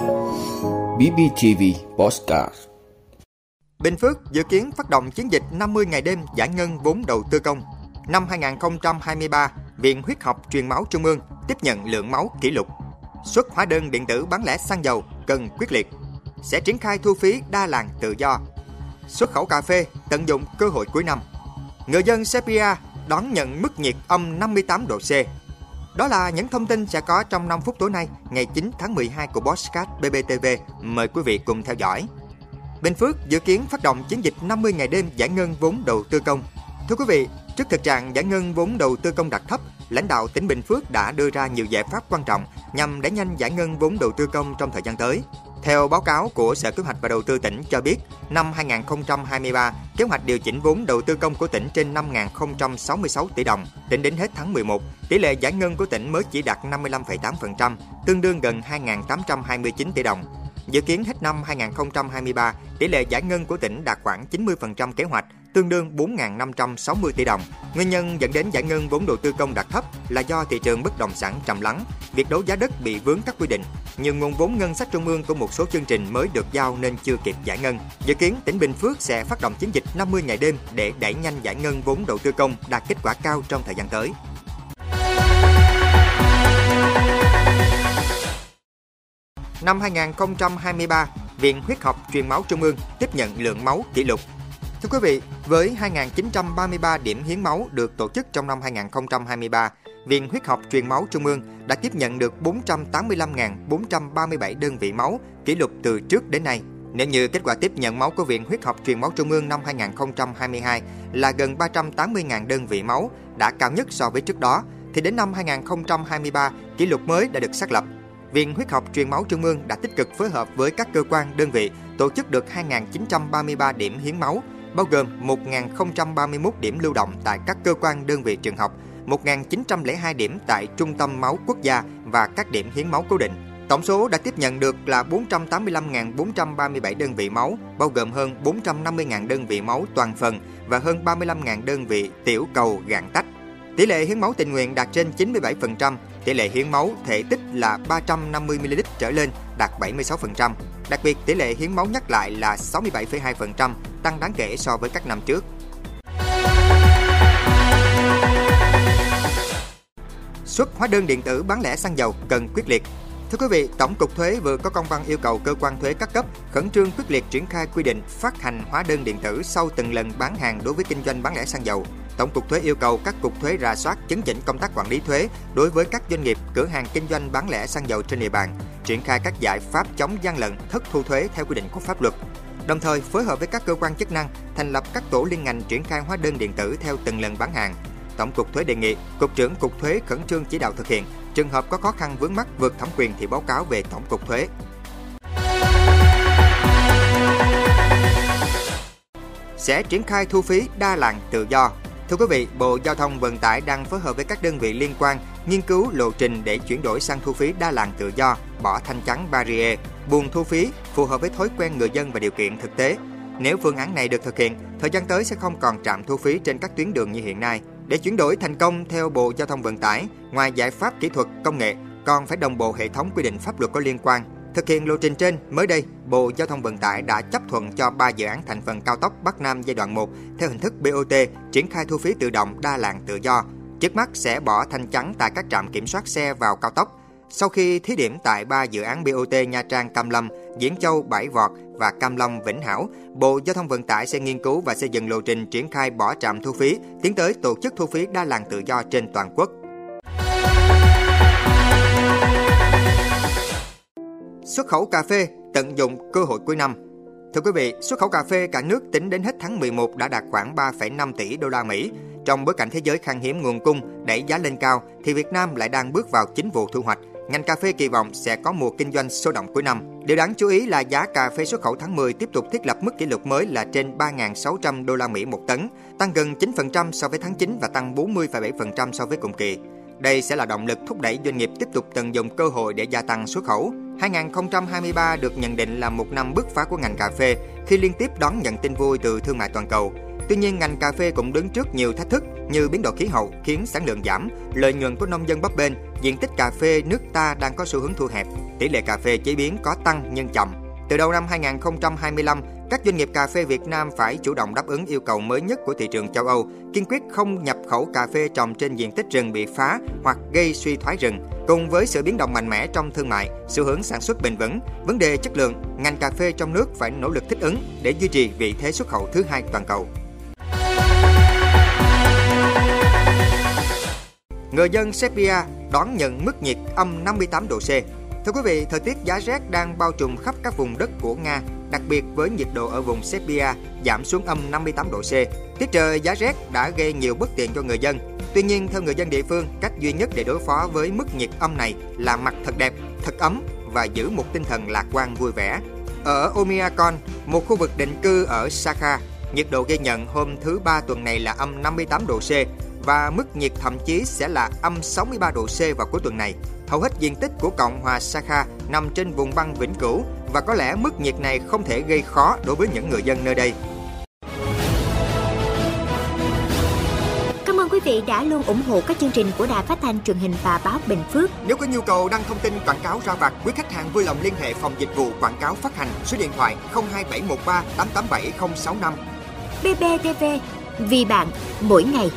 BBTV Postcard Bình Phước dự kiến phát động chiến dịch 50 ngày đêm giải ngân vốn đầu tư công. Năm 2023, Viện Huyết học Truyền máu Trung ương tiếp nhận lượng máu kỷ lục. Xuất hóa đơn điện tử bán lẻ xăng dầu cần quyết liệt. Sẽ triển khai thu phí đa làng tự do. Xuất khẩu cà phê tận dụng cơ hội cuối năm. Người dân Serbia đón nhận mức nhiệt âm 58 độ C. Đó là những thông tin sẽ có trong 5 phút tối nay, ngày 9 tháng 12 của Bosscat BBTV. Mời quý vị cùng theo dõi. Bình Phước dự kiến phát động chiến dịch 50 ngày đêm giải ngân vốn đầu tư công. Thưa quý vị, trước thực trạng giải ngân vốn đầu tư công đạt thấp, lãnh đạo tỉnh Bình Phước đã đưa ra nhiều giải pháp quan trọng nhằm đẩy nhanh giải ngân vốn đầu tư công trong thời gian tới. Theo báo cáo của Sở Kế hoạch và Đầu tư tỉnh cho biết, năm 2023, kế hoạch điều chỉnh vốn đầu tư công của tỉnh trên 5.066 tỷ đồng. Tính đến hết tháng 11, tỷ lệ giải ngân của tỉnh mới chỉ đạt 55,8%, tương đương gần 2.829 tỷ đồng. Dự kiến hết năm 2023, tỷ lệ giải ngân của tỉnh đạt khoảng 90% kế hoạch, tương đương 4.560 tỷ đồng. Nguyên nhân dẫn đến giải ngân vốn đầu tư công đạt thấp là do thị trường bất động sản trầm lắng, việc đấu giá đất bị vướng các quy định. Nhưng nguồn vốn ngân sách trung ương của một số chương trình mới được giao nên chưa kịp giải ngân. Dự kiến tỉnh Bình Phước sẽ phát động chiến dịch 50 ngày đêm để đẩy nhanh giải ngân vốn đầu tư công đạt kết quả cao trong thời gian tới. Năm 2023, Viện Huyết học Truyền máu Trung ương tiếp nhận lượng máu kỷ lục. Thưa quý vị, với 2.933 điểm hiến máu được tổ chức trong năm 2023, Viện Huyết học Truyền máu Trung ương đã tiếp nhận được 485.437 đơn vị máu, kỷ lục từ trước đến nay. Nếu như kết quả tiếp nhận máu của Viện Huyết học Truyền máu Trung ương năm 2022 là gần 380.000 đơn vị máu, đã cao nhất so với trước đó, thì đến năm 2023, kỷ lục mới đã được xác lập Viện Huyết học Truyền máu Trung ương đã tích cực phối hợp với các cơ quan, đơn vị tổ chức được 2.933 điểm hiến máu, bao gồm 1.031 điểm lưu động tại các cơ quan, đơn vị trường học, 1.902 điểm tại Trung tâm Máu Quốc gia và các điểm hiến máu cố định. Tổng số đã tiếp nhận được là 485.437 đơn vị máu, bao gồm hơn 450.000 đơn vị máu toàn phần và hơn 35.000 đơn vị tiểu cầu gạn tách. Tỷ lệ hiến máu tình nguyện đạt trên 97%, tỷ lệ hiến máu thể tích là 350ml trở lên đạt 76%. Đặc biệt, tỷ lệ hiến máu nhắc lại là 67,2%, tăng đáng kể so với các năm trước. Xuất hóa đơn điện tử bán lẻ xăng dầu cần quyết liệt. Thưa quý vị, Tổng cục Thuế vừa có công văn yêu cầu cơ quan thuế các cấp khẩn trương quyết liệt triển khai quy định phát hành hóa đơn điện tử sau từng lần bán hàng đối với kinh doanh bán lẻ xăng dầu. Tổng cục thuế yêu cầu các cục thuế rà soát chấn chỉnh công tác quản lý thuế đối với các doanh nghiệp, cửa hàng kinh doanh bán lẻ xăng dầu trên địa bàn, triển khai các giải pháp chống gian lận, thất thu thuế theo quy định của pháp luật. Đồng thời phối hợp với các cơ quan chức năng thành lập các tổ liên ngành triển khai hóa đơn điện tử theo từng lần bán hàng. Tổng cục thuế đề nghị cục trưởng cục thuế khẩn trương chỉ đạo thực hiện. Trường hợp có khó khăn vướng mắc vượt thẩm quyền thì báo cáo về tổng cục thuế. Sẽ triển khai thu phí đa làng tự do Thưa quý vị, Bộ Giao thông Vận tải đang phối hợp với các đơn vị liên quan nghiên cứu lộ trình để chuyển đổi sang thu phí đa làn tự do, bỏ thanh chắn barrier, buồn thu phí phù hợp với thói quen người dân và điều kiện thực tế. Nếu phương án này được thực hiện, thời gian tới sẽ không còn trạm thu phí trên các tuyến đường như hiện nay. Để chuyển đổi thành công theo Bộ Giao thông Vận tải, ngoài giải pháp kỹ thuật, công nghệ, còn phải đồng bộ hệ thống quy định pháp luật có liên quan Thực hiện lộ trình trên, mới đây, Bộ Giao thông Vận tải đã chấp thuận cho 3 dự án thành phần cao tốc Bắc Nam giai đoạn 1 theo hình thức BOT triển khai thu phí tự động đa làng tự do. Trước mắt sẽ bỏ thanh chắn tại các trạm kiểm soát xe vào cao tốc. Sau khi thí điểm tại 3 dự án BOT Nha Trang Cam Lâm, Diễn Châu bãi Vọt và Cam long Vĩnh Hảo, Bộ Giao thông Vận tải sẽ nghiên cứu và xây dựng lộ trình triển khai bỏ trạm thu phí, tiến tới tổ chức thu phí đa làng tự do trên toàn quốc. Xuất khẩu cà phê tận dụng cơ hội cuối năm. Thưa quý vị, xuất khẩu cà phê cả nước tính đến hết tháng 11 đã đạt khoảng 3,5 tỷ đô la Mỹ. Trong bối cảnh thế giới khan hiếm nguồn cung, đẩy giá lên cao thì Việt Nam lại đang bước vào chính vụ thu hoạch. Ngành cà phê kỳ vọng sẽ có mùa kinh doanh sôi động cuối năm. Điều đáng chú ý là giá cà phê xuất khẩu tháng 10 tiếp tục thiết lập mức kỷ lục mới là trên 3.600 đô la Mỹ một tấn, tăng gần 9% so với tháng 9 và tăng 40,7% so với cùng kỳ. Đây sẽ là động lực thúc đẩy doanh nghiệp tiếp tục tận dụng cơ hội để gia tăng xuất khẩu. 2023 được nhận định là một năm bứt phá của ngành cà phê khi liên tiếp đón nhận tin vui từ thương mại toàn cầu. Tuy nhiên, ngành cà phê cũng đứng trước nhiều thách thức như biến đổi khí hậu khiến sản lượng giảm, lợi nhuận của nông dân bấp bênh, diện tích cà phê nước ta đang có xu hướng thu hẹp, tỷ lệ cà phê chế biến có tăng nhưng chậm. Từ đầu năm 2025, các doanh nghiệp cà phê Việt Nam phải chủ động đáp ứng yêu cầu mới nhất của thị trường châu Âu, kiên quyết không nhập khẩu cà phê trồng trên diện tích rừng bị phá hoặc gây suy thoái rừng. Cùng với sự biến động mạnh mẽ trong thương mại, xu hướng sản xuất bền vững, vấn đề chất lượng, ngành cà phê trong nước phải nỗ lực thích ứng để duy trì vị thế xuất khẩu thứ hai toàn cầu. Người dân Serbia đón nhận mức nhiệt âm 58 độ C. Thưa quý vị, thời tiết giá rét đang bao trùm khắp các vùng đất của Nga, đặc biệt với nhiệt độ ở vùng Serbia giảm xuống âm 58 độ C. Tiết trời giá rét đã gây nhiều bất tiện cho người dân. Tuy nhiên, theo người dân địa phương, cách duy nhất để đối phó với mức nhiệt âm này là mặc thật đẹp, thật ấm và giữ một tinh thần lạc quan vui vẻ. Ở Omiakon, một khu vực định cư ở Sakha, nhiệt độ ghi nhận hôm thứ ba tuần này là âm 58 độ C và mức nhiệt thậm chí sẽ là âm 63 độ C vào cuối tuần này. Hầu hết diện tích của Cộng hòa Sakha nằm trên vùng băng vĩnh cửu và có lẽ mức nhiệt này không thể gây khó đối với những người dân nơi đây. Cảm ơn quý vị đã luôn ủng hộ các chương trình của Đài Phát thanh truyền hình và báo Bình Phước. Nếu có nhu cầu đăng thông tin quảng cáo ra vặt, quý khách hàng vui lòng liên hệ phòng dịch vụ quảng cáo phát hành số điện thoại 02713 887065. BBTV, vì bạn, mỗi ngày.